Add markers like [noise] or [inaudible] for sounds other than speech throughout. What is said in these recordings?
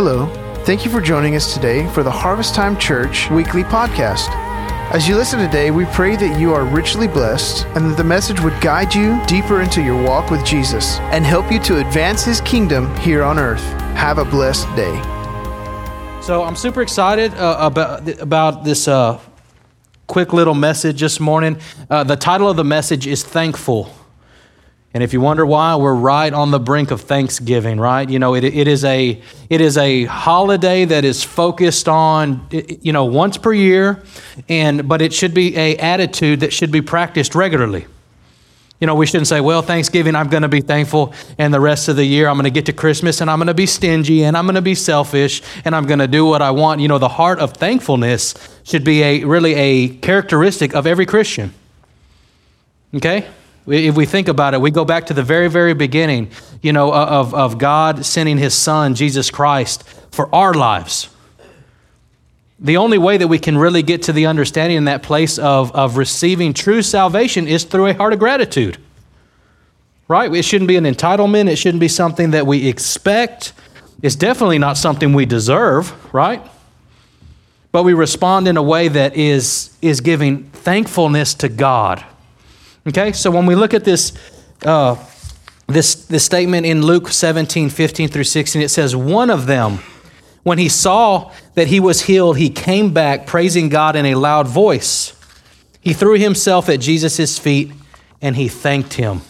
Hello. Thank you for joining us today for the Harvest Time Church weekly podcast. As you listen today, we pray that you are richly blessed and that the message would guide you deeper into your walk with Jesus and help you to advance his kingdom here on earth. Have a blessed day. So I'm super excited uh, about about this uh, quick little message this morning. Uh, the title of the message is "Thankful," and if you wonder why, we're right on the brink of Thanksgiving. Right? You know, it, it is a it is a holiday that is focused on you know once per year, and but it should be a attitude that should be practiced regularly. You know, we shouldn't say, well, Thanksgiving, I'm going to be thankful, and the rest of the year, I'm going to get to Christmas and I'm going to be stingy and I'm going to be selfish and I'm going to do what I want. You know, the heart of thankfulness should be a really a characteristic of every Christian. Okay? If we think about it, we go back to the very, very beginning, you know, of, of God sending his son, Jesus Christ, for our lives. The only way that we can really get to the understanding in that place of, of receiving true salvation is through a heart of gratitude. Right? It shouldn't be an entitlement. It shouldn't be something that we expect. It's definitely not something we deserve, right? But we respond in a way that is, is giving thankfulness to God. Okay? So when we look at this, uh, this, this statement in Luke 17, 15 through 16, it says, One of them, when he saw that he was healed, he came back praising God in a loud voice. He threw himself at Jesus' feet and he thanked him.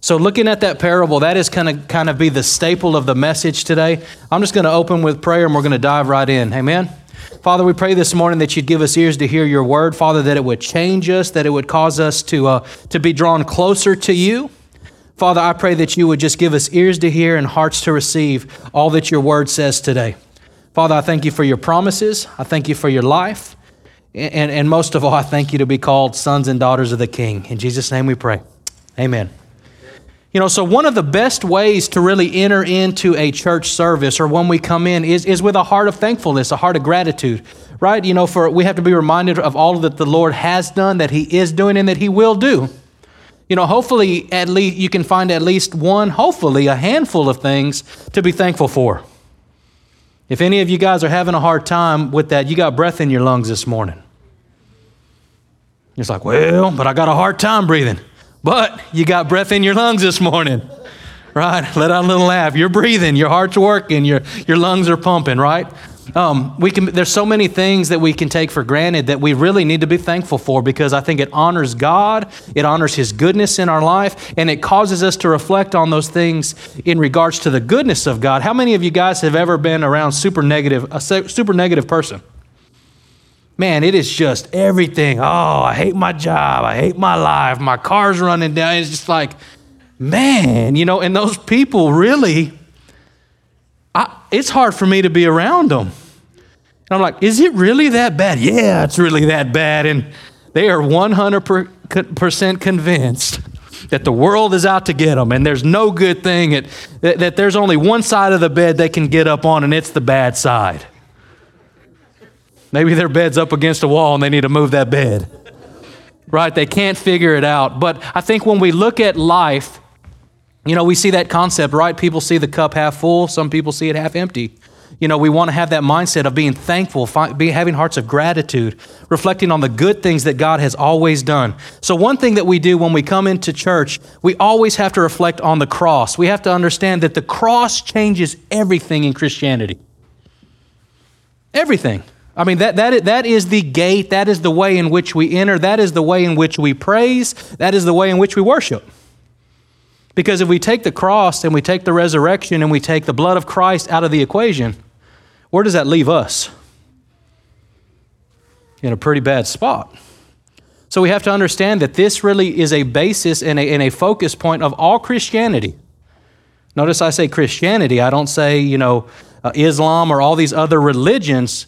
So, looking at that parable, that is kind of kind of be the staple of the message today. I'm just going to open with prayer and we're going to dive right in. Amen. Father, we pray this morning that you'd give us ears to hear your word, Father, that it would change us, that it would cause us to, uh, to be drawn closer to you. Father, I pray that you would just give us ears to hear and hearts to receive all that your word says today. Father, I thank you for your promises. I thank you for your life. And, and most of all, I thank you to be called sons and daughters of the King. In Jesus' name we pray. Amen. You know, so one of the best ways to really enter into a church service or when we come in is, is with a heart of thankfulness, a heart of gratitude, right? You know, for we have to be reminded of all that the Lord has done, that He is doing, and that He will do. You know, hopefully, at least you can find at least one, hopefully, a handful of things to be thankful for. If any of you guys are having a hard time with that, you got breath in your lungs this morning. It's like, well, but I got a hard time breathing. But you got breath in your lungs this morning, right? Let out a little laugh. You're breathing, your heart's working, your, your lungs are pumping, right? Um, we can, there's so many things that we can take for granted that we really need to be thankful for because I think it honors God, it honors His goodness in our life, and it causes us to reflect on those things in regards to the goodness of God. How many of you guys have ever been around super negative, a super negative person? Man, it is just everything. Oh, I hate my job. I hate my life. My car's running down. It's just like, man, you know, and those people really I, it's hard for me to be around them. And I'm like, is it really that bad? Yeah, it's really that bad. And they are 100% convinced that the world is out to get them and there's no good thing, at, that, that there's only one side of the bed they can get up on, and it's the bad side. Maybe their bed's up against a wall and they need to move that bed. Right? They can't figure it out. But I think when we look at life, you know, we see that concept, right? People see the cup half full, some people see it half empty. You know, we want to have that mindset of being thankful, be, having hearts of gratitude, reflecting on the good things that God has always done. So, one thing that we do when we come into church, we always have to reflect on the cross. We have to understand that the cross changes everything in Christianity. Everything. I mean, that, that, that is the gate, that is the way in which we enter, that is the way in which we praise, that is the way in which we worship. Because if we take the cross and we take the resurrection and we take the blood of Christ out of the equation, where does that leave us? In a pretty bad spot. So we have to understand that this really is a basis and a, and a focus point of all Christianity. Notice I say Christianity, I don't say, you know, uh, Islam or all these other religions.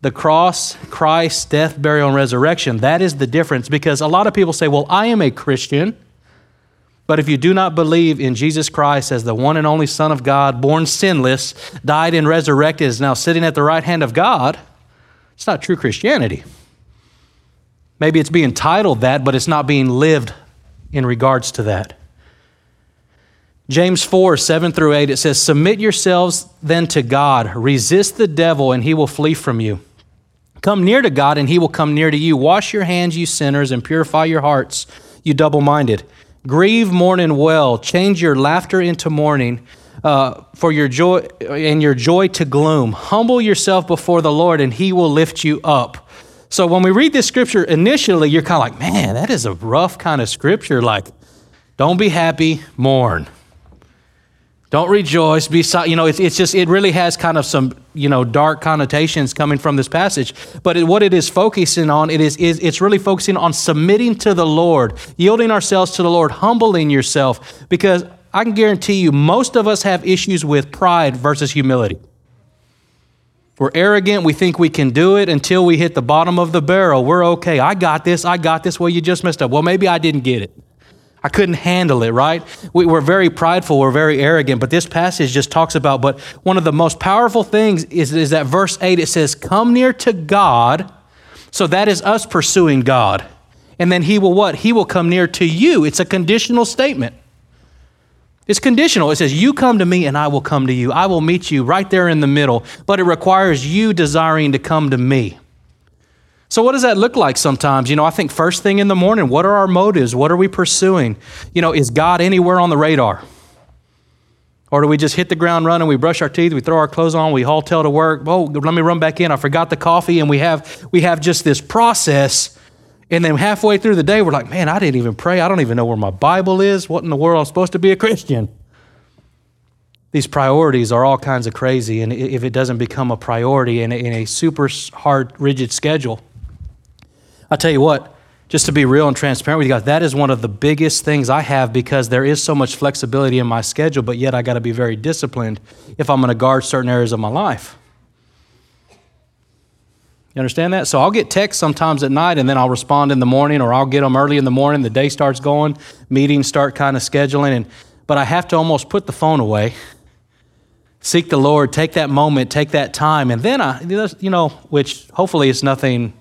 The cross, Christ, death, burial, and resurrection, that is the difference because a lot of people say, well, I am a Christian. But if you do not believe in Jesus Christ as the one and only Son of God, born sinless, died and resurrected, is now sitting at the right hand of God, it's not true Christianity. Maybe it's being titled that, but it's not being lived in regards to that. James 4, 7 through 8, it says, Submit yourselves then to God, resist the devil, and he will flee from you. Come near to God, and he will come near to you. Wash your hands, you sinners, and purify your hearts, you double minded. Grieve, mourn, and well. Change your laughter into mourning, uh, for your joy and your joy to gloom. Humble yourself before the Lord, and he will lift you up. So when we read this scripture initially, you're kind of like, man, that is a rough kind of scripture. Like, don't be happy, mourn. Don't rejoice, be you know, it's, it's just, it really has kind of some, you know, dark connotations coming from this passage. But it, what it is focusing on, it is, is, it's really focusing on submitting to the Lord, yielding ourselves to the Lord, humbling yourself. Because I can guarantee you, most of us have issues with pride versus humility. We're arrogant. We think we can do it until we hit the bottom of the barrel. We're okay. I got this. I got this. Well, you just messed up. Well, maybe I didn't get it. I couldn't handle it, right? We, are very prideful, we're very arrogant, but this passage just talks about, but one of the most powerful things is, is that verse 8, it says, Come near to God. So that is us pursuing God. And then He will what? He will come near to you. It's a conditional statement. It's conditional. It says, You come to me and I will come to you. I will meet you right there in the middle, but it requires you desiring to come to me. So, what does that look like sometimes? You know, I think first thing in the morning, what are our motives? What are we pursuing? You know, is God anywhere on the radar? Or do we just hit the ground running, we brush our teeth, we throw our clothes on, we haul tail to work, oh, let me run back in, I forgot the coffee, and we have, we have just this process. And then halfway through the day, we're like, man, I didn't even pray. I don't even know where my Bible is. What in the world? I'm supposed to be a Christian. These priorities are all kinds of crazy. And if it doesn't become a priority in a, in a super hard, rigid schedule, I'll tell you what, just to be real and transparent with you guys, that is one of the biggest things I have because there is so much flexibility in my schedule, but yet I got to be very disciplined if I'm going to guard certain areas of my life. You understand that? So I'll get texts sometimes at night and then I'll respond in the morning or I'll get them early in the morning. The day starts going, meetings start kind of scheduling. And, but I have to almost put the phone away, seek the Lord, take that moment, take that time. And then I, you know, which hopefully is nothing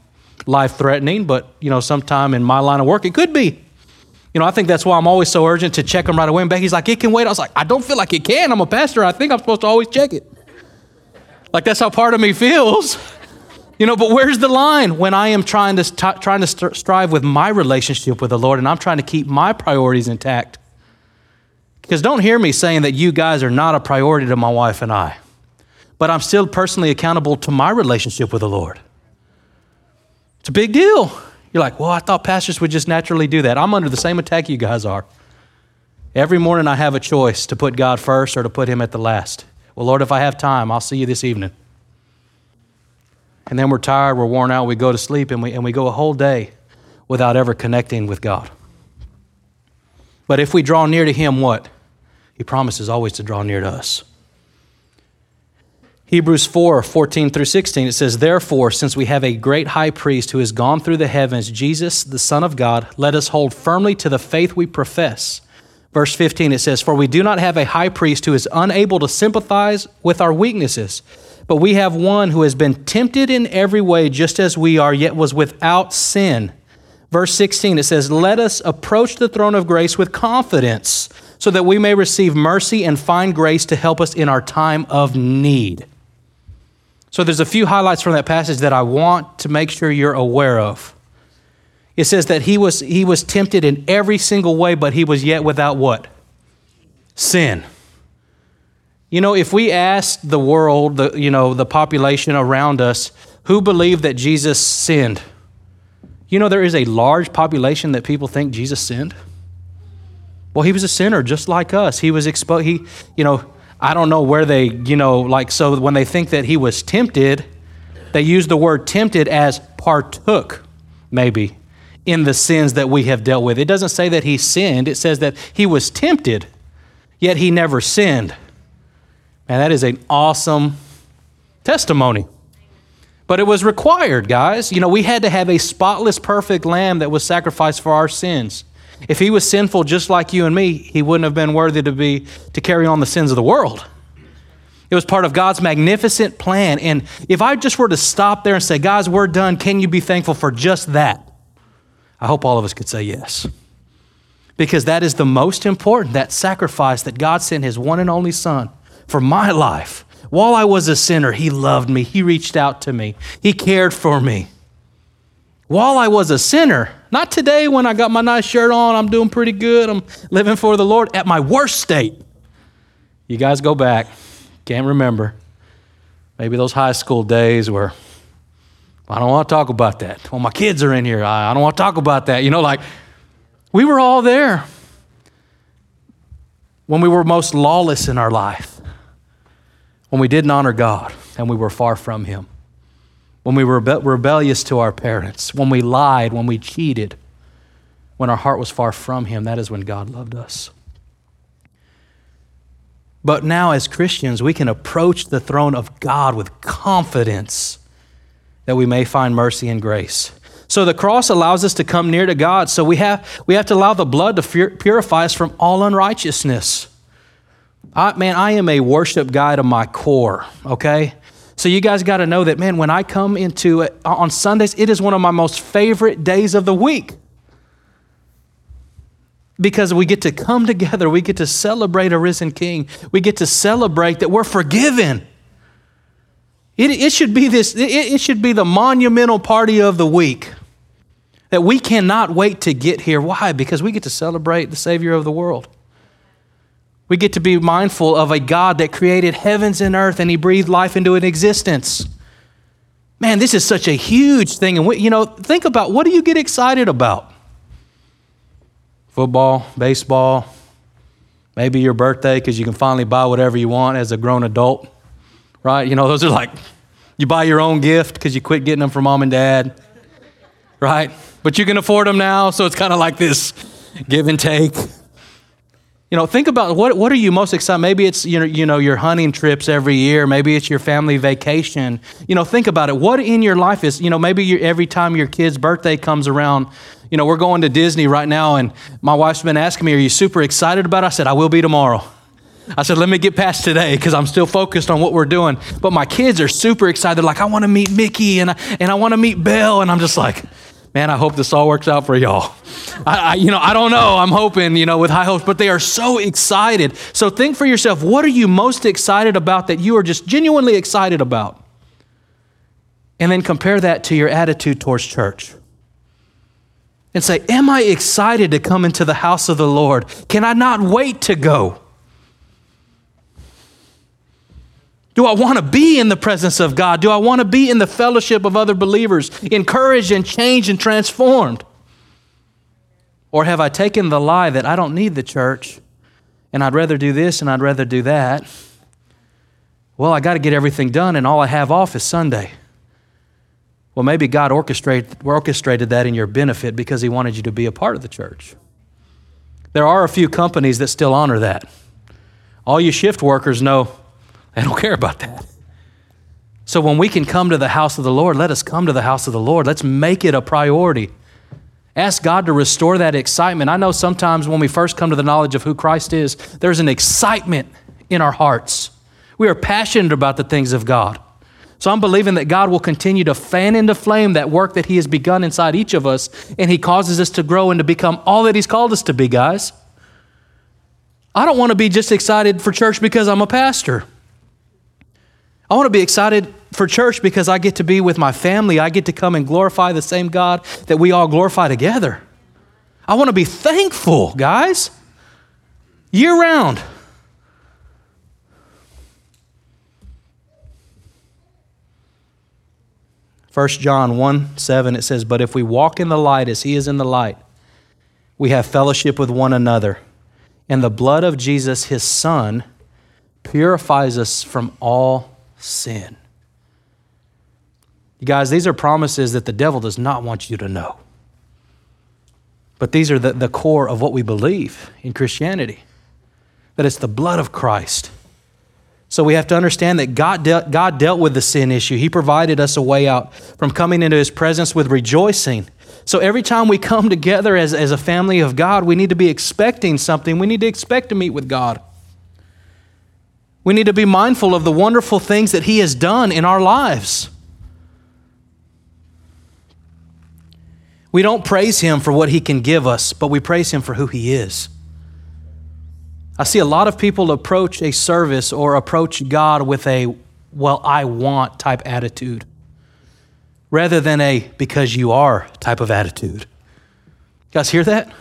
life threatening, but you know, sometime in my line of work, it could be. You know, I think that's why I'm always so urgent to check them right away. And Becky's like, it can wait. I was like, I don't feel like it can. I'm a pastor. I think I'm supposed to always check it. Like that's how part of me feels. [laughs] You know, but where's the line when I am trying to st- trying to st- strive with my relationship with the Lord and I'm trying to keep my priorities intact? Because don't hear me saying that you guys are not a priority to my wife and I, but I'm still personally accountable to my relationship with the Lord. It's a big deal. You're like, well, I thought pastors would just naturally do that. I'm under the same attack you guys are. Every morning I have a choice to put God first or to put Him at the last. Well, Lord, if I have time, I'll see you this evening. And then we're tired, we're worn out, we go to sleep, and we, and we go a whole day without ever connecting with God. But if we draw near to Him, what? He promises always to draw near to us. Hebrews 4 14 through 16, it says, Therefore, since we have a great high priest who has gone through the heavens, Jesus, the Son of God, let us hold firmly to the faith we profess. Verse 15, it says, For we do not have a high priest who is unable to sympathize with our weaknesses, but we have one who has been tempted in every way, just as we are, yet was without sin. Verse 16, it says, Let us approach the throne of grace with confidence, so that we may receive mercy and find grace to help us in our time of need. So there's a few highlights from that passage that I want to make sure you're aware of. It says that he was, he was tempted in every single way, but he was yet without what? Sin. You know, if we asked the world, the, you know, the population around us, who believed that Jesus sinned? You know, there is a large population that people think Jesus sinned. Well, he was a sinner just like us. He was exposed. He, you know, I don't know where they, you know, like, so when they think that he was tempted, they use the word tempted as partook, maybe, in the sins that we have dealt with. It doesn't say that he sinned, it says that he was tempted, yet he never sinned. Man, that is an awesome testimony. But it was required, guys. You know, we had to have a spotless, perfect lamb that was sacrificed for our sins. If he was sinful just like you and me, he wouldn't have been worthy to be to carry on the sins of the world. It was part of God's magnificent plan. And if I just were to stop there and say, guys, we're done, can you be thankful for just that? I hope all of us could say yes. because that is the most important, that sacrifice that God sent his one and only Son for my life. While I was a sinner, he loved me, he reached out to me, he cared for me. While I was a sinner, not today when I got my nice shirt on, I'm doing pretty good, I'm living for the Lord, at my worst state. You guys go back, can't remember. Maybe those high school days where I don't want to talk about that. Well, my kids are in here. I, I don't want to talk about that. You know, like we were all there when we were most lawless in our life, when we didn't honor God and we were far from Him, when we were rebe- rebellious to our parents, when we lied, when we cheated, when our heart was far from Him. That is when God loved us. But now, as Christians, we can approach the throne of God with confidence that we may find mercy and grace. So the cross allows us to come near to God. So we have, we have to allow the blood to purify us from all unrighteousness. I, man, I am a worship guy to my core, okay? So you guys got to know that, man, when I come into it on Sundays, it is one of my most favorite days of the week. Because we get to come together, we get to celebrate a risen king, we get to celebrate that we're forgiven. It, it should be this, it, it should be the monumental party of the week. That we cannot wait to get here. Why? Because we get to celebrate the Savior of the world. We get to be mindful of a God that created heavens and earth and He breathed life into an existence. Man, this is such a huge thing. And, we, you know, think about what do you get excited about? Football, baseball, maybe your birthday because you can finally buy whatever you want as a grown adult, right? You know, those are like, you buy your own gift because you quit getting them from mom and dad, right? but you can afford them now, so it's kind of like this give and take. You know, think about what, what are you most excited? Maybe it's you know, you know your hunting trips every year. Maybe it's your family vacation. You know, think about it. What in your life is you know maybe every time your kid's birthday comes around, you know we're going to Disney right now, and my wife's been asking me, "Are you super excited about?" it? I said, "I will be tomorrow." I said, let me get past today because I'm still focused on what we're doing. But my kids are super excited. They're like, I want to meet Mickey and I, and I want to meet Belle. And I'm just like, man, I hope this all works out for y'all. I, I, you know, I don't know. I'm hoping, you know, with high hopes, but they are so excited. So think for yourself, what are you most excited about that you are just genuinely excited about? And then compare that to your attitude towards church. And say, Am I excited to come into the house of the Lord? Can I not wait to go? Do I want to be in the presence of God? Do I want to be in the fellowship of other believers, encouraged and changed and transformed? Or have I taken the lie that I don't need the church and I'd rather do this and I'd rather do that? Well, I got to get everything done and all I have off is Sunday. Well, maybe God orchestrated, orchestrated that in your benefit because He wanted you to be a part of the church. There are a few companies that still honor that. All you shift workers know I don't care about that. So when we can come to the house of the Lord, let us come to the house of the Lord. Let's make it a priority. Ask God to restore that excitement. I know sometimes when we first come to the knowledge of who Christ is, there's an excitement in our hearts. We are passionate about the things of God. So I'm believing that God will continue to fan into flame that work that He has begun inside each of us, and He causes us to grow and to become all that He's called us to be, guys. I don't want to be just excited for church because I'm a pastor. I want to be excited for church because I get to be with my family. I get to come and glorify the same God that we all glorify together. I want to be thankful, guys, year round. First John 1 7, it says, But if we walk in the light as he is in the light, we have fellowship with one another. And the blood of Jesus, his son, purifies us from all sin. You guys, these are promises that the devil does not want you to know. But these are the, the core of what we believe in Christianity that it's the blood of Christ. So we have to understand that God, de- God dealt with the sin issue. He provided us a way out from coming into His presence with rejoicing. So every time we come together as, as a family of God, we need to be expecting something. We need to expect to meet with God. We need to be mindful of the wonderful things that He has done in our lives. We don't praise him for what he can give us, but we praise him for who he is. I see a lot of people approach a service or approach God with a, well, I want type attitude rather than a because you are type of attitude. You guys hear that?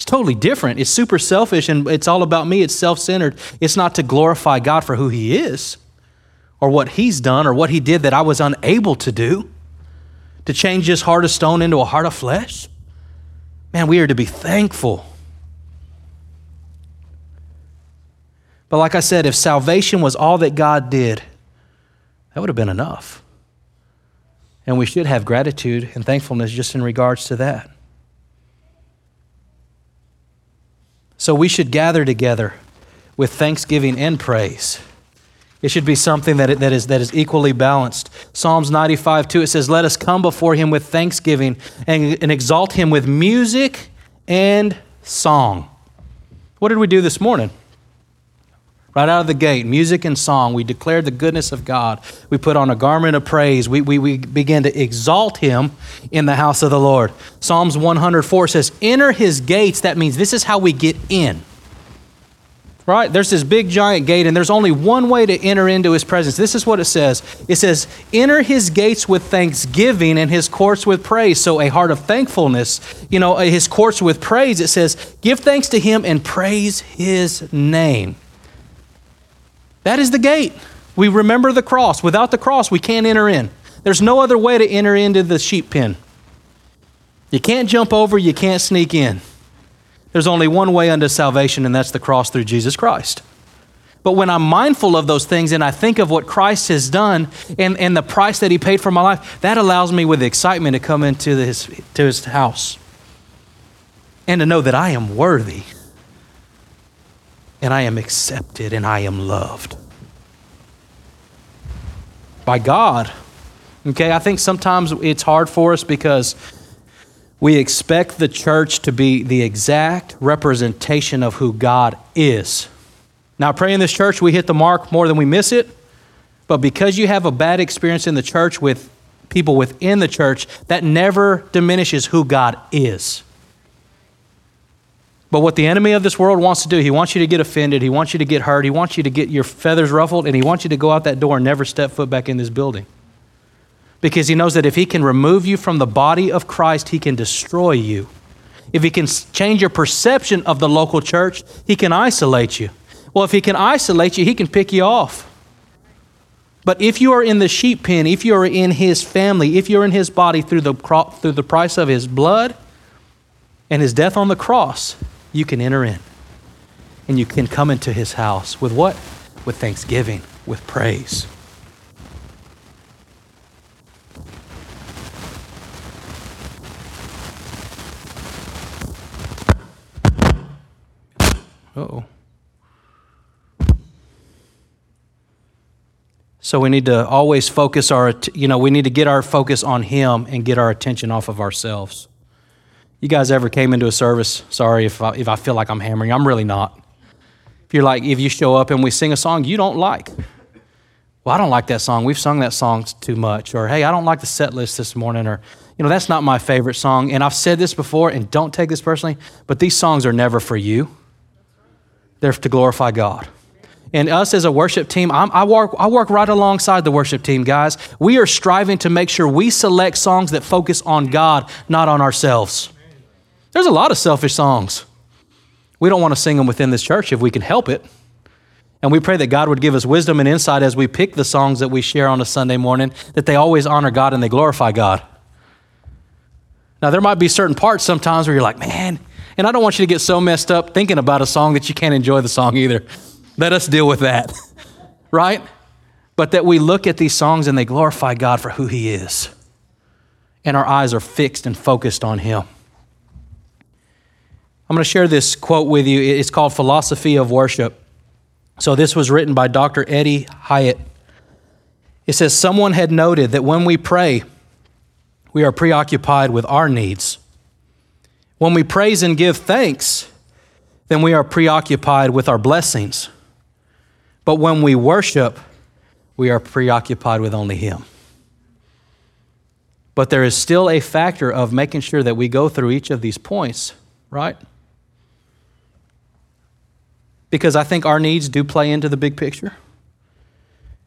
It's totally different. It's super selfish and it's all about me. It's self centered. It's not to glorify God for who He is or what He's done or what He did that I was unable to do. To change this heart of stone into a heart of flesh. Man, we are to be thankful. But like I said, if salvation was all that God did, that would have been enough. And we should have gratitude and thankfulness just in regards to that. So we should gather together with thanksgiving and praise. It should be something that, that, is, that is equally balanced. Psalms 95 2, it says, Let us come before him with thanksgiving and, and exalt him with music and song. What did we do this morning? Right out of the gate, music and song, we declared the goodness of God. We put on a garment of praise. We, we, we began to exalt him in the house of the Lord. Psalms 104 says, Enter his gates. That means this is how we get in. Right? There's this big giant gate, and there's only one way to enter into his presence. This is what it says it says, Enter his gates with thanksgiving and his courts with praise. So, a heart of thankfulness, you know, uh, his courts with praise. It says, Give thanks to him and praise his name. That is the gate. We remember the cross. Without the cross, we can't enter in. There's no other way to enter into the sheep pen. You can't jump over, you can't sneak in. There's only one way unto salvation, and that's the cross through Jesus Christ. But when I'm mindful of those things and I think of what Christ has done and, and the price that he paid for my life, that allows me with excitement to come into his, to his house and to know that I am worthy and I am accepted and I am loved by God. Okay, I think sometimes it's hard for us because we expect the church to be the exact representation of who God is. Now, pray in this church, we hit the mark more than we miss it. But because you have a bad experience in the church with people within the church, that never diminishes who God is. But what the enemy of this world wants to do, he wants you to get offended, he wants you to get hurt, he wants you to get your feathers ruffled, and he wants you to go out that door and never step foot back in this building. Because he knows that if he can remove you from the body of Christ, he can destroy you. If he can change your perception of the local church, he can isolate you. Well, if he can isolate you, he can pick you off. But if you are in the sheep pen, if you are in his family, if you're in his body through the, through the price of his blood and his death on the cross, you can enter in and you can come into his house with what? With thanksgiving, with praise. oh. So we need to always focus our, you know, we need to get our focus on Him and get our attention off of ourselves. You guys ever came into a service? Sorry if I, if I feel like I'm hammering. I'm really not. If you're like, if you show up and we sing a song you don't like, well, I don't like that song. We've sung that song too much. Or, hey, I don't like the set list this morning. Or, you know, that's not my favorite song. And I've said this before, and don't take this personally, but these songs are never for you, they're to glorify God. And us as a worship team, I'm, i work, I work right alongside the worship team, guys. We are striving to make sure we select songs that focus on God, not on ourselves. There's a lot of selfish songs. We don't want to sing them within this church if we can help it. And we pray that God would give us wisdom and insight as we pick the songs that we share on a Sunday morning, that they always honor God and they glorify God. Now, there might be certain parts sometimes where you're like, man, and I don't want you to get so messed up thinking about a song that you can't enjoy the song either. Let us deal with that, [laughs] right? But that we look at these songs and they glorify God for who He is. And our eyes are fixed and focused on Him. I'm going to share this quote with you. It's called Philosophy of Worship. So, this was written by Dr. Eddie Hyatt. It says, Someone had noted that when we pray, we are preoccupied with our needs. When we praise and give thanks, then we are preoccupied with our blessings. But when we worship, we are preoccupied with only Him. But there is still a factor of making sure that we go through each of these points, right? Because I think our needs do play into the big picture.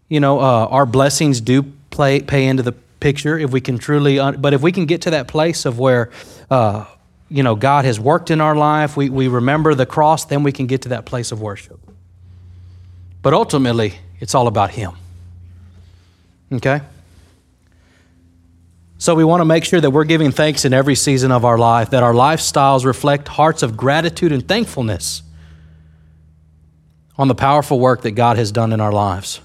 You know, uh, our blessings do play, pay into the picture if we can truly, un- but if we can get to that place of where, uh, you know, God has worked in our life, we, we remember the cross, then we can get to that place of worship. But ultimately, it's all about Him. Okay? So we want to make sure that we're giving thanks in every season of our life, that our lifestyles reflect hearts of gratitude and thankfulness on the powerful work that God has done in our lives.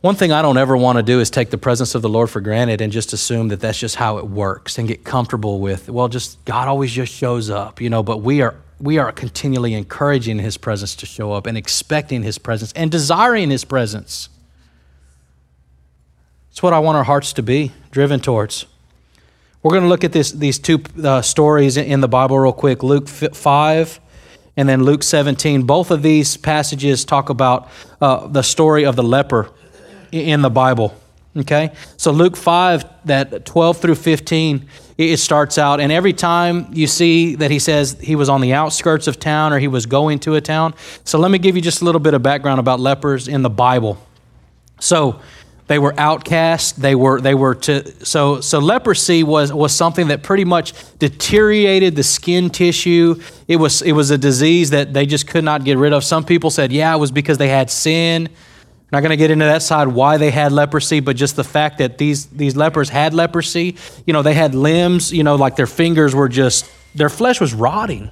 One thing I don't ever want to do is take the presence of the Lord for granted and just assume that that's just how it works and get comfortable with, well, just God always just shows up, you know, but we are we are continually encouraging his presence to show up and expecting his presence and desiring his presence. It's what I want our hearts to be driven towards. We're going to look at this, these two uh, stories in the Bible real quick Luke 5 and then Luke 17. Both of these passages talk about uh, the story of the leper in the Bible. Okay? So Luke 5, that 12 through 15, it starts out, and every time you see that he says he was on the outskirts of town or he was going to a town. So let me give you just a little bit of background about lepers in the Bible. So they were outcast. They were they were to so so leprosy was was something that pretty much deteriorated the skin tissue. It was it was a disease that they just could not get rid of. Some people said, yeah, it was because they had sin not going to get into that side why they had leprosy, but just the fact that these these lepers had leprosy. You know, they had limbs. You know, like their fingers were just their flesh was rotting.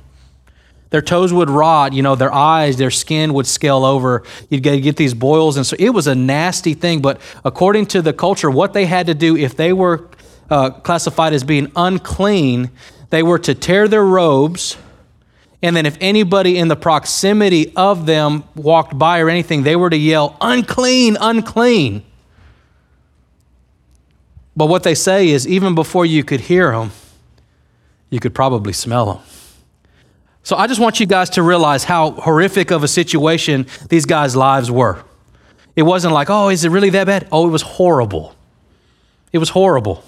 Their toes would rot. You know, their eyes, their skin would scale over. You'd get, get these boils, and so it was a nasty thing. But according to the culture, what they had to do if they were uh, classified as being unclean, they were to tear their robes and then if anybody in the proximity of them walked by or anything, they were to yell, unclean, unclean. But what they say is, even before you could hear them, you could probably smell them. So I just want you guys to realize how horrific of a situation these guys' lives were. It wasn't like, oh, is it really that bad? Oh, it was horrible. It was horrible.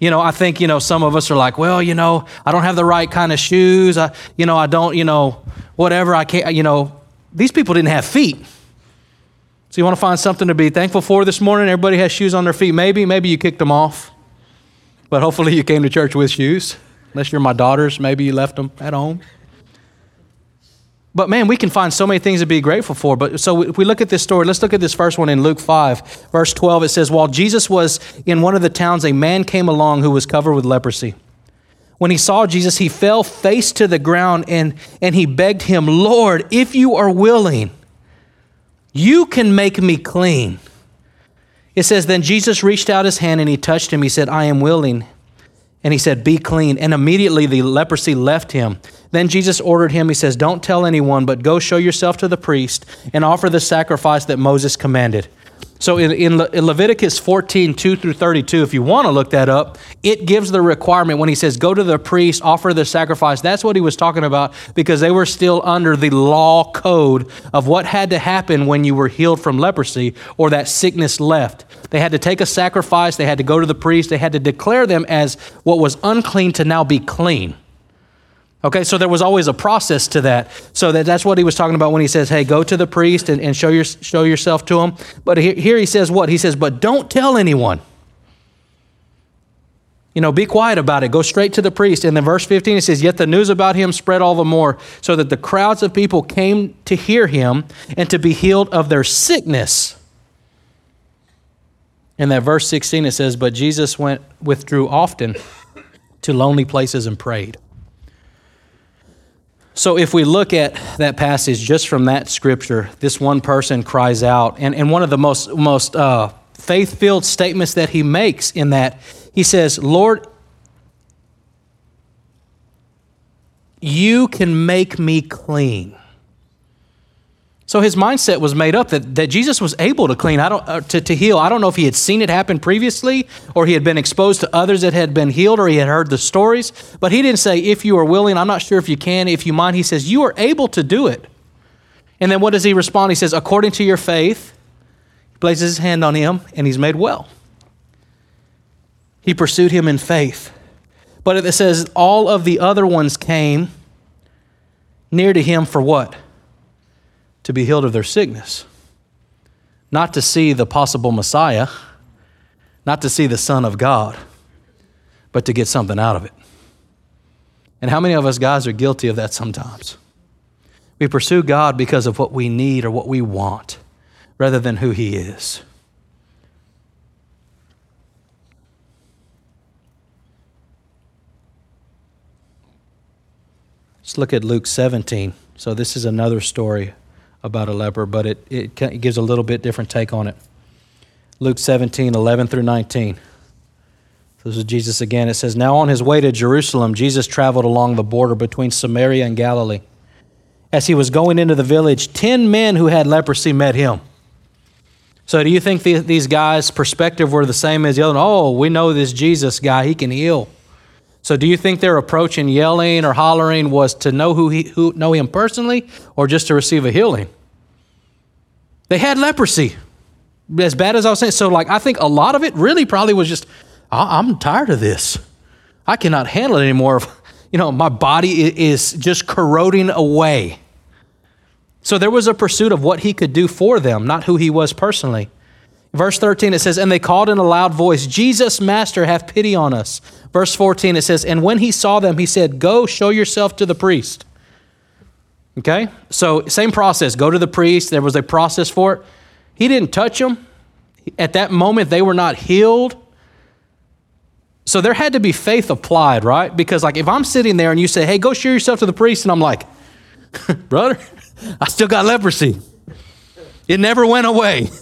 You know, I think, you know, some of us are like, well, you know, I don't have the right kind of shoes. I, you know, I don't, you know, whatever. I can't, you know, these people didn't have feet. So you want to find something to be thankful for this morning? Everybody has shoes on their feet. Maybe, maybe you kicked them off. But hopefully you came to church with shoes. Unless you're my daughters, maybe you left them at home. But man, we can find so many things to be grateful for. But so if we look at this story, let's look at this first one in Luke 5, verse 12. It says, While Jesus was in one of the towns, a man came along who was covered with leprosy. When he saw Jesus, he fell face to the ground and, and he begged him, Lord, if you are willing, you can make me clean. It says, Then Jesus reached out his hand and he touched him. He said, I am willing. And he said, Be clean. And immediately the leprosy left him. Then Jesus ordered him, He says, Don't tell anyone, but go show yourself to the priest and offer the sacrifice that Moses commanded. So in, in, Le- in, Leviticus 14, 2 through 32, if you want to look that up, it gives the requirement when he says, go to the priest, offer the sacrifice. That's what he was talking about because they were still under the law code of what had to happen when you were healed from leprosy or that sickness left. They had to take a sacrifice, they had to go to the priest, they had to declare them as what was unclean to now be clean. Okay, so there was always a process to that. So that, that's what he was talking about when he says, hey, go to the priest and, and show, your, show yourself to him. But here, here he says what? He says, but don't tell anyone. You know, be quiet about it. Go straight to the priest. And then verse 15, it says, Yet the news about him spread all the more, so that the crowds of people came to hear him and to be healed of their sickness. In that verse 16, it says, But Jesus went, withdrew often to lonely places and prayed. So, if we look at that passage just from that scripture, this one person cries out, and, and one of the most, most uh, faith filled statements that he makes in that, he says, Lord, you can make me clean. So his mindset was made up that, that Jesus was able to clean, I don't, uh, to, to heal. I don't know if he had seen it happen previously or he had been exposed to others that had been healed or he had heard the stories. But he didn't say, if you are willing, I'm not sure if you can, if you mind. He says, you are able to do it. And then what does he respond? He says, according to your faith, he places his hand on him and he's made well. He pursued him in faith. But it says all of the other ones came near to him for what? To be healed of their sickness. Not to see the possible Messiah, not to see the Son of God, but to get something out of it. And how many of us guys are guilty of that sometimes? We pursue God because of what we need or what we want rather than who He is. Let's look at Luke 17. So, this is another story about a leper, but it, it, gives a little bit different take on it. Luke 17, 11 through 19. This is Jesus again. It says, Now on his way to Jerusalem, Jesus traveled along the border between Samaria and Galilee. As he was going into the village, 10 men who had leprosy met him. So, do you think these guys' perspective were the same as the other? Oh, we know this Jesus guy, he can heal. So do you think their approach in yelling or hollering was to know who he who know him personally or just to receive a healing? They had leprosy. As bad as I was saying. So like I think a lot of it really probably was just I'm tired of this. I cannot handle it anymore. [laughs] You know, my body is just corroding away. So there was a pursuit of what he could do for them, not who he was personally. Verse 13, it says, And they called in a loud voice, Jesus, Master, have pity on us. Verse 14, it says, And when he saw them, he said, Go show yourself to the priest. Okay? So, same process. Go to the priest. There was a process for it. He didn't touch them. At that moment, they were not healed. So, there had to be faith applied, right? Because, like, if I'm sitting there and you say, Hey, go show yourself to the priest, and I'm like, [laughs] Brother, [laughs] I still got leprosy. It never went away. [laughs]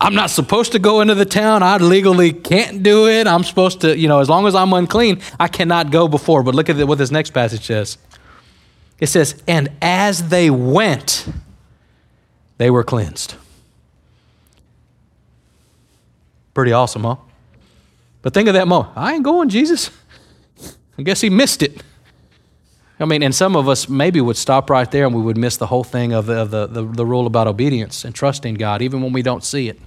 I'm not supposed to go into the town. I legally can't do it. I'm supposed to, you know, as long as I'm unclean, I cannot go before. But look at what this next passage says. It says, And as they went, they were cleansed. Pretty awesome, huh? But think of that moment. I ain't going, Jesus. I guess he missed it. I mean, and some of us maybe would stop right there and we would miss the whole thing of the, of the, the, the rule about obedience and trusting God, even when we don't see it.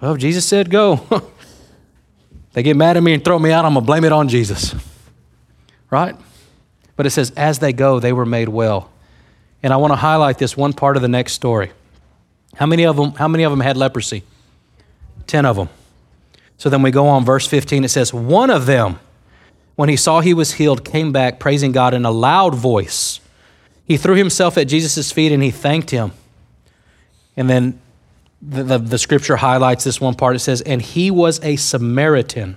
Well, Jesus said go. [laughs] they get mad at me and throw me out, I'm going to blame it on Jesus. Right? But it says, as they go, they were made well. And I want to highlight this one part of the next story. How many of them, how many of them had leprosy? Ten of them. So then we go on, verse 15. It says, One of them, when he saw he was healed, came back praising God in a loud voice. He threw himself at Jesus' feet and he thanked him. And then the, the, the, scripture highlights this one part. It says, and he was a Samaritan.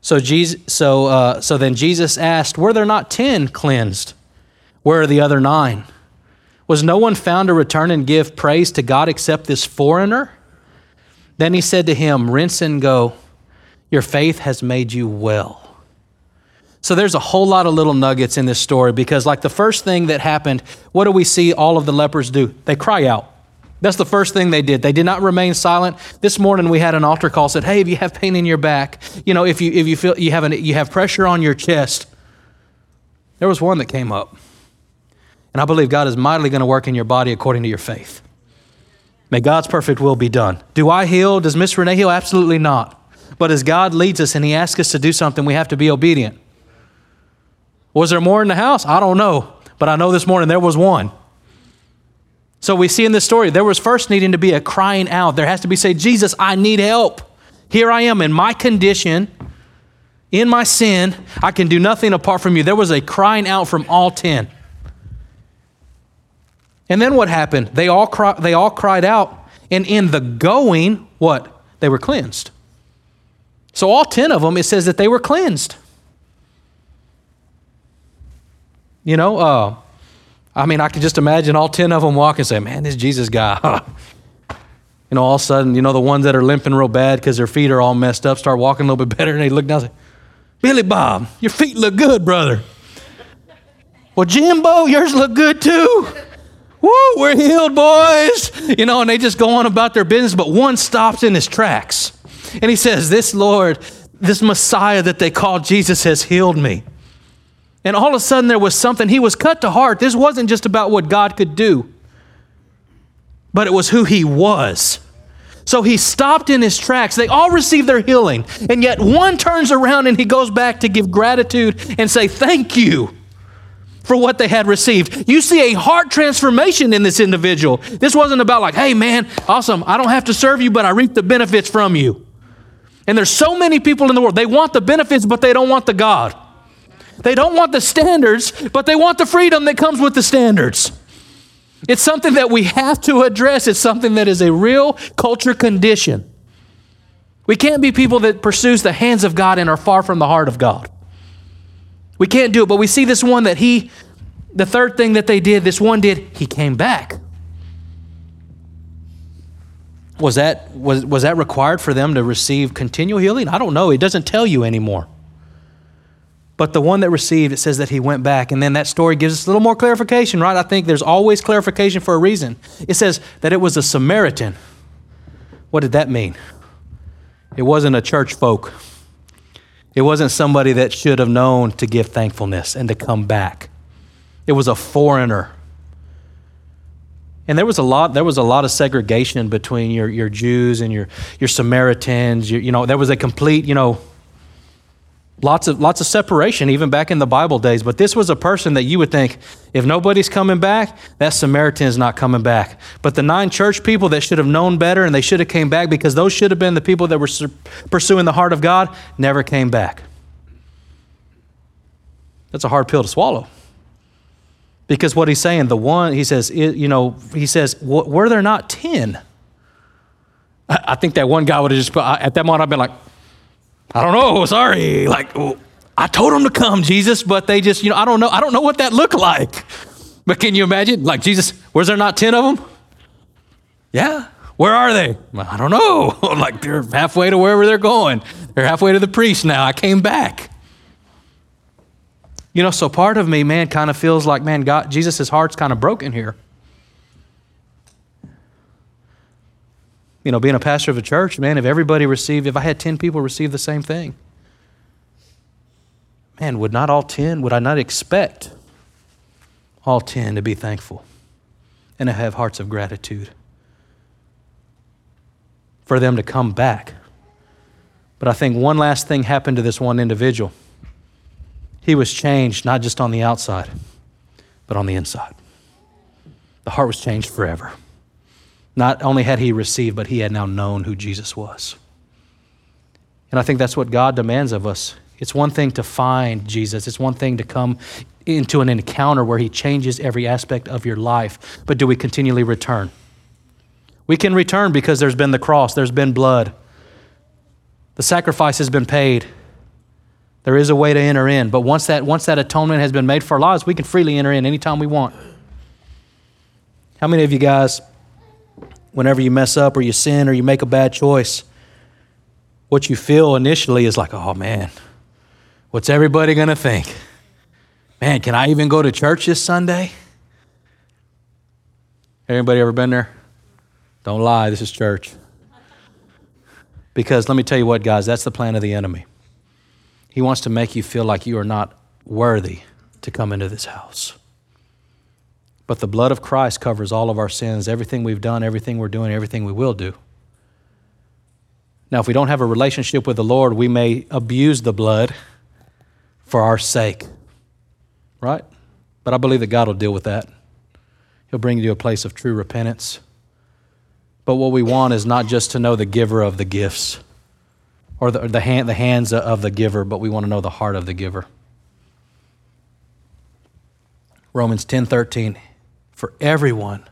So, Jesus, so, uh, so then Jesus asked, Were there not ten cleansed? Where are the other nine? Was no one found to return and give praise to God except this foreigner? Then he said to him, Rinse and go. Your faith has made you well. So there's a whole lot of little nuggets in this story because, like the first thing that happened, what do we see all of the lepers do? They cry out. That's the first thing they did. They did not remain silent. This morning we had an altar call said, "Hey, if you have pain in your back, you know, if you if you feel you have an, you have pressure on your chest." There was one that came up. And I believe God is mightily going to work in your body according to your faith. May God's perfect will be done. Do I heal? Does Miss Renee heal? Absolutely not. But as God leads us and He asks us to do something, we have to be obedient. Was there more in the house? I don't know. But I know this morning there was one. So we see in this story, there was first needing to be a crying out. There has to be say, Jesus, I need help. Here I am in my condition, in my sin. I can do nothing apart from you. There was a crying out from all 10. And then what happened? They all, cry, they all cried out, and in the going, what? They were cleansed. So all 10 of them, it says that they were cleansed. You know, uh, I mean, I can just imagine all 10 of them walk and say, man, this Jesus guy. [laughs] you know, all of a sudden, you know, the ones that are limping real bad because their feet are all messed up start walking a little bit better and they look down and say, Billy Bob, your feet look good, brother. well, Jimbo, yours look good too. Woo, we're healed, boys. You know, and they just go on about their business, but one stops in his tracks. And he says, This Lord, this Messiah that they call Jesus has healed me. And all of a sudden, there was something. He was cut to heart. This wasn't just about what God could do, but it was who he was. So he stopped in his tracks. They all received their healing. And yet one turns around and he goes back to give gratitude and say, Thank you for what they had received. You see a heart transformation in this individual. This wasn't about, like, hey, man, awesome. I don't have to serve you, but I reap the benefits from you. And there's so many people in the world. They want the benefits, but they don't want the God. They don't want the standards, but they want the freedom that comes with the standards. It's something that we have to address. It's something that is a real culture condition. We can't be people that pursues the hands of God and are far from the heart of God. We can't do it, but we see this one that he, the third thing that they did, this one did, he came back. Was that, was, was that required for them to receive continual healing? I don't know. It doesn't tell you anymore. But the one that received, it says that he went back. And then that story gives us a little more clarification, right? I think there's always clarification for a reason. It says that it was a Samaritan. What did that mean? It wasn't a church folk. It wasn't somebody that should have known to give thankfulness and to come back. It was a foreigner. And there was a lot, there was a lot of segregation between your, your Jews and your, your Samaritans. Your, you know, there was a complete, you know, Lots of, lots of separation, even back in the Bible days. But this was a person that you would think, if nobody's coming back, that Samaritan is not coming back. But the nine church people that should have known better and they should have came back because those should have been the people that were pursuing the heart of God never came back. That's a hard pill to swallow. Because what he's saying, the one, he says, you know, he says, were there not 10? I think that one guy would have just at that moment, I've been like, I don't know. Sorry. Like, well, I told them to come, Jesus, but they just, you know, I don't know. I don't know what that looked like. But can you imagine? Like, Jesus, was there not 10 of them? Yeah. Where are they? I don't know. [laughs] like, they're halfway to wherever they're going. They're halfway to the priest now. I came back. You know, so part of me, man, kind of feels like, man, God, Jesus' heart's kind of broken here. You know, being a pastor of a church, man, if everybody received, if I had 10 people receive the same thing, man, would not all 10, would I not expect all 10 to be thankful and to have hearts of gratitude? For them to come back. But I think one last thing happened to this one individual. He was changed not just on the outside, but on the inside. The heart was changed forever. Not only had he received, but he had now known who Jesus was. And I think that's what God demands of us. It's one thing to find Jesus, it's one thing to come into an encounter where he changes every aspect of your life. But do we continually return? We can return because there's been the cross, there's been blood, the sacrifice has been paid. There is a way to enter in, but once that, once that atonement has been made for our lives, we can freely enter in anytime we want. How many of you guys whenever you mess up or you sin or you make a bad choice, what you feel initially is like, oh man, what's everybody going to think? Man, can I even go to church this Sunday? Anybody ever been there? Don't lie, this is church. Because let me tell you what, guys, that's the plan of the enemy. He wants to make you feel like you are not worthy to come into this house. But the blood of Christ covers all of our sins, everything we've done, everything we're doing, everything we will do. Now, if we don't have a relationship with the Lord, we may abuse the blood for our sake, right? But I believe that God will deal with that. He'll bring you to a place of true repentance. But what we want is not just to know the giver of the gifts or the, the, hand, the hands of the giver, but we want to know the heart of the giver. Romans 10 13 for everyone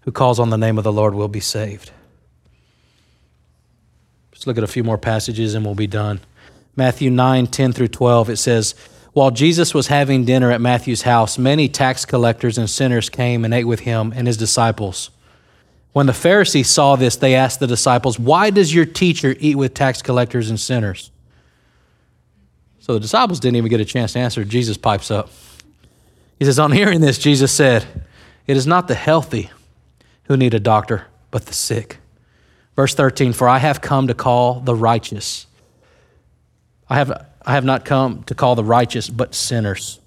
who calls on the name of the Lord will be saved. Let's look at a few more passages and we'll be done. Matthew 9, 10 through 12, it says, While Jesus was having dinner at Matthew's house, many tax collectors and sinners came and ate with him and his disciples. When the Pharisees saw this, they asked the disciples, Why does your teacher eat with tax collectors and sinners? So the disciples didn't even get a chance to answer. Jesus pipes up. He says, On hearing this, Jesus said, it is not the healthy who need a doctor, but the sick. Verse 13 For I have come to call the righteous. I have, I have not come to call the righteous, but sinners.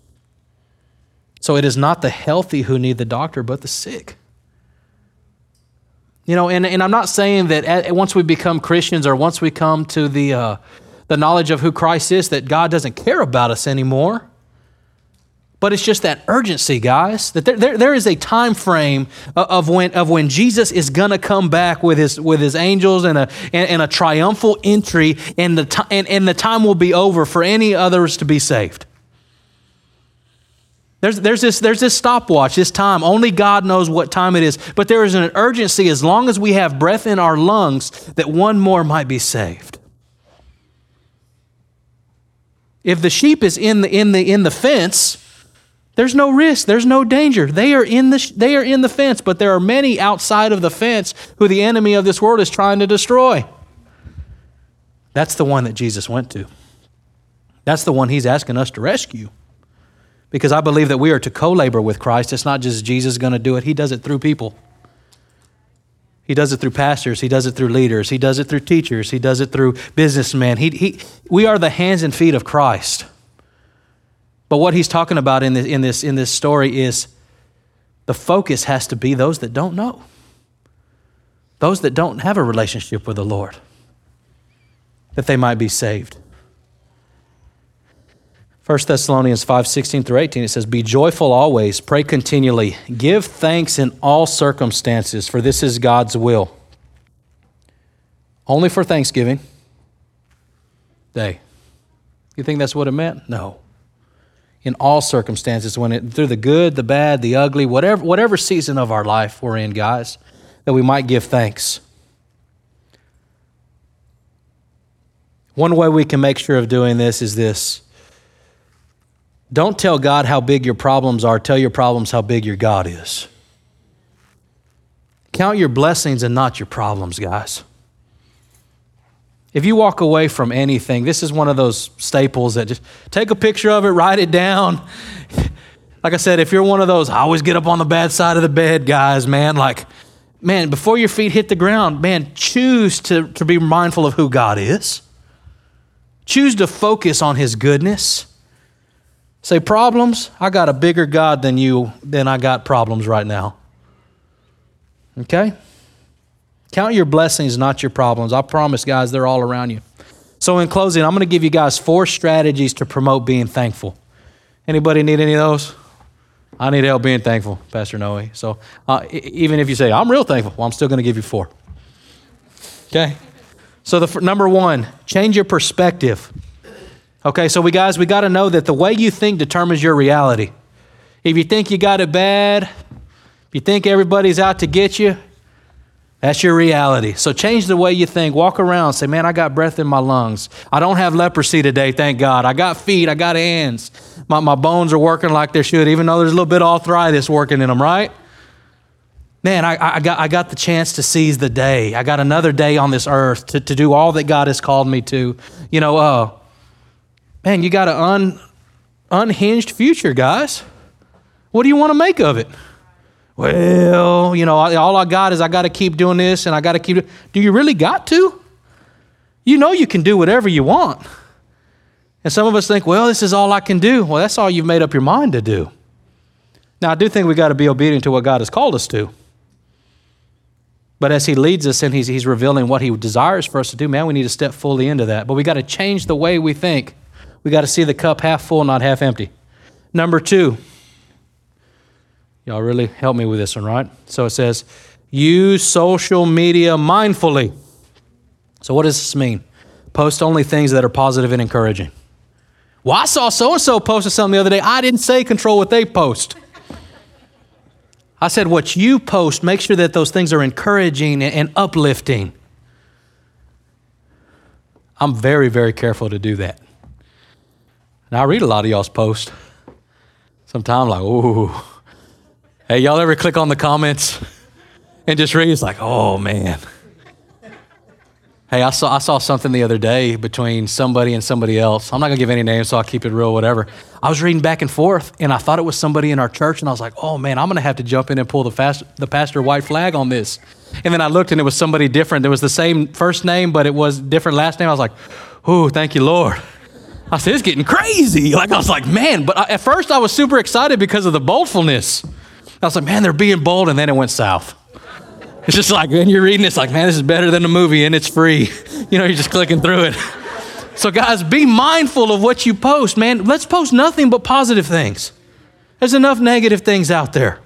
So it is not the healthy who need the doctor, but the sick. You know, and, and I'm not saying that at, once we become Christians or once we come to the, uh, the knowledge of who Christ is, that God doesn't care about us anymore. But it's just that urgency, guys. That there, there, there is a time frame of when, of when Jesus is going to come back with his, with his angels and a, and, and a triumphal entry, and the, t- and, and the time will be over for any others to be saved. There's, there's, this, there's this stopwatch, this time. Only God knows what time it is. But there is an urgency as long as we have breath in our lungs that one more might be saved. If the sheep is in the, in the, in the fence, there's no risk, there's no danger. They are, in the, they are in the fence, but there are many outside of the fence who the enemy of this world is trying to destroy. That's the one that Jesus went to. That's the one he's asking us to rescue because I believe that we are to co labor with Christ. It's not just Jesus going to do it, He does it through people. He does it through pastors. He does it through leaders. He does it through teachers. He does it through businessmen. He, he, we are the hands and feet of Christ. But what he's talking about in this, in, this, in this story is the focus has to be those that don't know, those that don't have a relationship with the Lord, that they might be saved. 1 Thessalonians 5 16 through 18, it says, Be joyful always, pray continually, give thanks in all circumstances, for this is God's will. Only for Thanksgiving Day. You think that's what it meant? No. In all circumstances, when it through the good, the bad, the ugly, whatever whatever season of our life we're in, guys, that we might give thanks. One way we can make sure of doing this is this don't tell God how big your problems are, tell your problems how big your God is. Count your blessings and not your problems, guys. If you walk away from anything, this is one of those staples that just take a picture of it, write it down. [laughs] Like I said, if you're one of those, I always get up on the bad side of the bed, guys, man, like, man, before your feet hit the ground, man, choose to, to be mindful of who God is. Choose to focus on His goodness. Say, problems, I got a bigger God than you, than I got problems right now. Okay? Count your blessings, not your problems. I promise, guys, they're all around you. So, in closing, I'm going to give you guys four strategies to promote being thankful. Anybody need any of those? I need help being thankful, Pastor Noe. So, uh, even if you say, I'm real thankful, well, I'm still going to give you four. Okay? So, the number one, change your perspective. Okay, so we guys, we got to know that the way you think determines your reality. If you think you got it bad, if you think everybody's out to get you, that's your reality. So change the way you think. Walk around. Say, man, I got breath in my lungs. I don't have leprosy today, thank God. I got feet. I got hands. My, my bones are working like they should, even though there's a little bit of arthritis working in them, right? Man, I, I, got, I got the chance to seize the day. I got another day on this earth to, to do all that God has called me to. You know, uh, Man, you got an un, unhinged future, guys. What do you want to make of it? Well, you know, all I got is I got to keep doing this and I got to keep. Do you really got to? You know you can do whatever you want. And some of us think, well, this is all I can do. Well, that's all you've made up your mind to do. Now, I do think we got to be obedient to what God has called us to. But as He leads us and he's, he's revealing what He desires for us to do, man, we need to step fully into that. But we got to change the way we think. We got to see the cup half full, not half empty. Number two, y'all really help me with this one, right? So it says, use social media mindfully. So, what does this mean? Post only things that are positive and encouraging. Well, I saw so and so posted something the other day. I didn't say control what they post. I said, what you post, make sure that those things are encouraging and uplifting. I'm very, very careful to do that. Now, I read a lot of y'all's posts. Sometimes, I'm like, ooh. Hey, y'all ever click on the comments and just read? It's like, oh, man. Hey, I saw, I saw something the other day between somebody and somebody else. I'm not to give any names, so I'll keep it real, whatever. I was reading back and forth, and I thought it was somebody in our church, and I was like, oh, man, I'm to have to jump in and pull the, fast, the pastor white flag on this. And then I looked, and it was somebody different. There was the same first name, but it was different last name. I was like, ooh, thank you, Lord. I said, it's getting crazy. Like, I was like, man, but I, at first I was super excited because of the boldfulness. I was like, man, they're being bold, and then it went south. It's just like when you're reading, it's like, man, this is better than the movie and it's free. [laughs] You know, you're just clicking through it. So, guys, be mindful of what you post, man. Let's post nothing but positive things. There's enough negative things out there.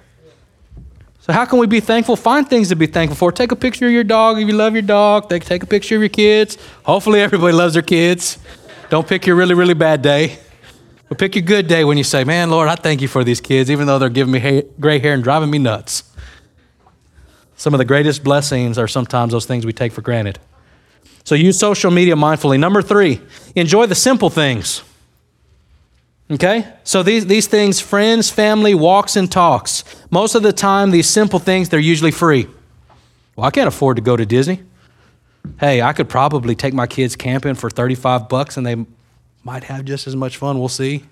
So, how can we be thankful? Find things to be thankful for. Take a picture of your dog if you love your dog. Take, take a picture of your kids. Hopefully, everybody loves their kids. Don't pick your really, really bad day. But pick a good day when you say, Man, Lord, I thank you for these kids, even though they're giving me gray hair and driving me nuts. Some of the greatest blessings are sometimes those things we take for granted. So use social media mindfully. Number three, enjoy the simple things. Okay? So these, these things, friends, family, walks, and talks. Most of the time, these simple things, they're usually free. Well, I can't afford to go to Disney. Hey, I could probably take my kids camping for 35 bucks and they might have just as much fun. We'll see.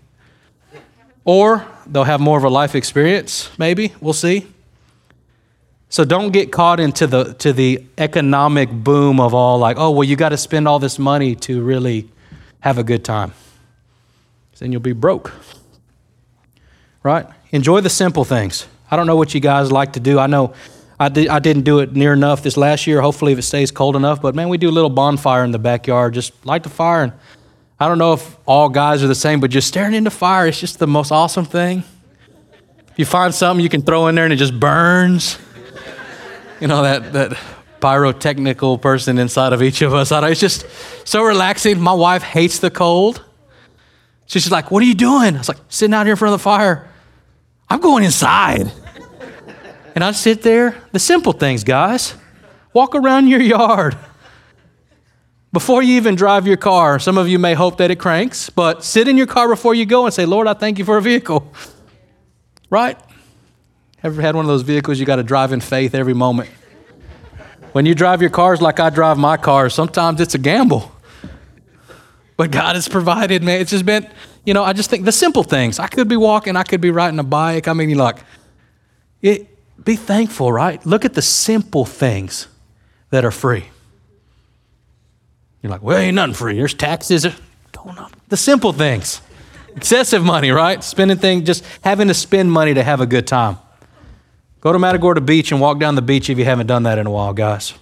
Or they'll have more of a life experience, maybe. We'll see. So don't get caught into the to the economic boom of all like, oh well, you got to spend all this money to really have a good time. Then you'll be broke. Right? Enjoy the simple things. I don't know what you guys like to do. I know I, did, I didn't do it near enough this last year. Hopefully, if it stays cold enough. But man, we do a little bonfire in the backyard. Just light the fire. And I don't know if all guys are the same, but just staring into fire is just the most awesome thing. If you find something you can throw in there and it just burns, you know, that, that pyrotechnical person inside of each of us. I it's just so relaxing. My wife hates the cold. She's just like, What are you doing? I was like, Sitting out here in front of the fire. I'm going inside. and I sit there. The simple things, guys. Walk around your yard. Before you even drive your car, some of you may hope that it cranks, but sit in your car before you go and say, Lord, I thank you for a vehicle. Right? Ever had one of those vehicles you got to drive in faith every moment? When you drive your cars like I drive my cars, sometimes it's a gamble. But God has provided, man. It's just been, you know, I just think the simple things. I could be walking, I could be riding a bike. I mean, you like, it, be thankful, right? Look at the simple things that are free. You're like, well, ain't nothing free. There's taxes. Don't. The simple things. Excessive money, right? Spending things, just having to spend money to have a good time. Go to Matagorda Beach and walk down the beach if you haven't done that in a while, guys.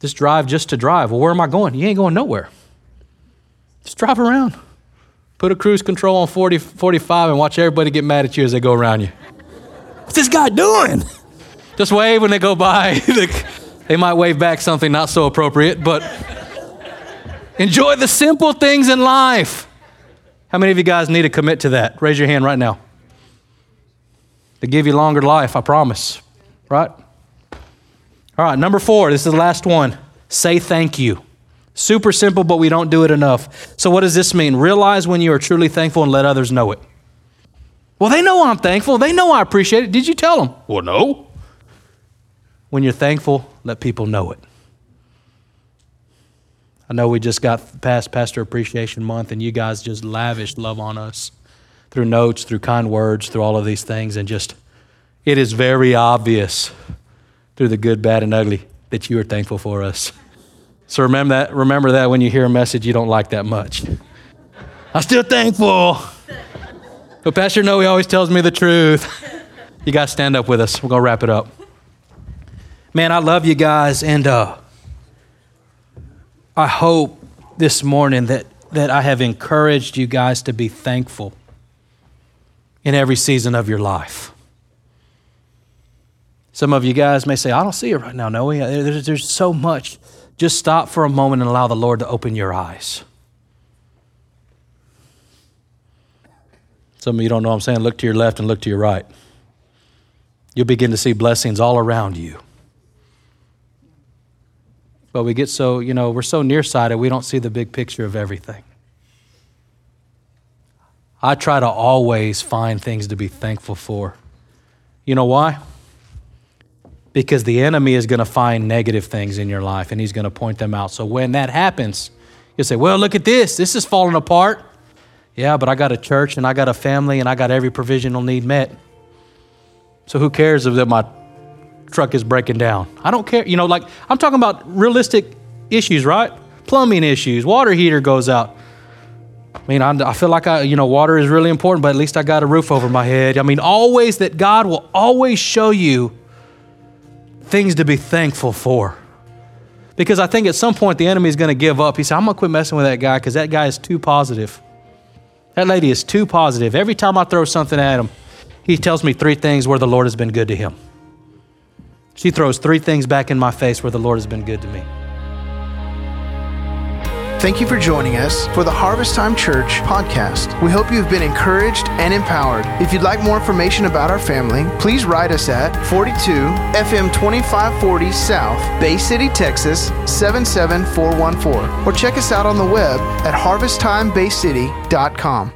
Just drive just to drive. Well, where am I going? You ain't going nowhere. Just drive around. Put a cruise control on 40, 45 and watch everybody get mad at you as they go around you. What's this guy doing? Just wave when they go by. [laughs] they might wave back something not so appropriate, but enjoy the simple things in life. How many of you guys need to commit to that? Raise your hand right now to give you longer life, I promise. Right? All right, number four, this is the last one. Say thank you. Super simple, but we don't do it enough. So, what does this mean? Realize when you are truly thankful and let others know it. Well, they know I'm thankful. They know I appreciate it. Did you tell them? Well, no. When you're thankful, let people know it. I know we just got past Pastor Appreciation Month, and you guys just lavished love on us through notes, through kind words, through all of these things, and just it is very obvious through the good, bad, and ugly that you are thankful for us. So remember that, remember that when you hear a message you don't like that much. I'm still thankful. But Pastor Noe always tells me the truth. You guys stand up with us. We're going to wrap it up. Man, I love you guys, and uh, I hope this morning that, that I have encouraged you guys to be thankful in every season of your life. Some of you guys may say, I don't see it right now, Noe. There's, there's so much. Just stop for a moment and allow the Lord to open your eyes. Some of you don't know what I'm saying. Look to your left and look to your right. You'll begin to see blessings all around you. But we get so, you know, we're so nearsighted, we don't see the big picture of everything. I try to always find things to be thankful for. You know why? Because the enemy is going to find negative things in your life and he's going to point them out. So when that happens, you say, Well, look at this. This is falling apart. Yeah, but I got a church and I got a family and I got every provisional need met. So who cares if my truck is breaking down? I don't care. You know, like I'm talking about realistic issues, right? Plumbing issues, water heater goes out. I mean, I, feel like I, you know, water is really important, but at least I got a roof over my head. I mean, always that God will always show you things to be thankful for. Because I think at some point the enemy is going to give up. He said, I'm going to quit messing with that guy because that guy is too positive. That lady is too positive. Every time I throw something at him, he tells me three things where the Lord has been good to him. She throws three things back in my face where the Lord has been good to me. Thank you for joining us for the Harvest Time Church podcast. We hope you've been encouraged and empowered. If you'd like more information about our family, please write us at 42 FM 2540 South, Bay City, Texas 77414, or check us out on the web at harvesttimebaycity.com.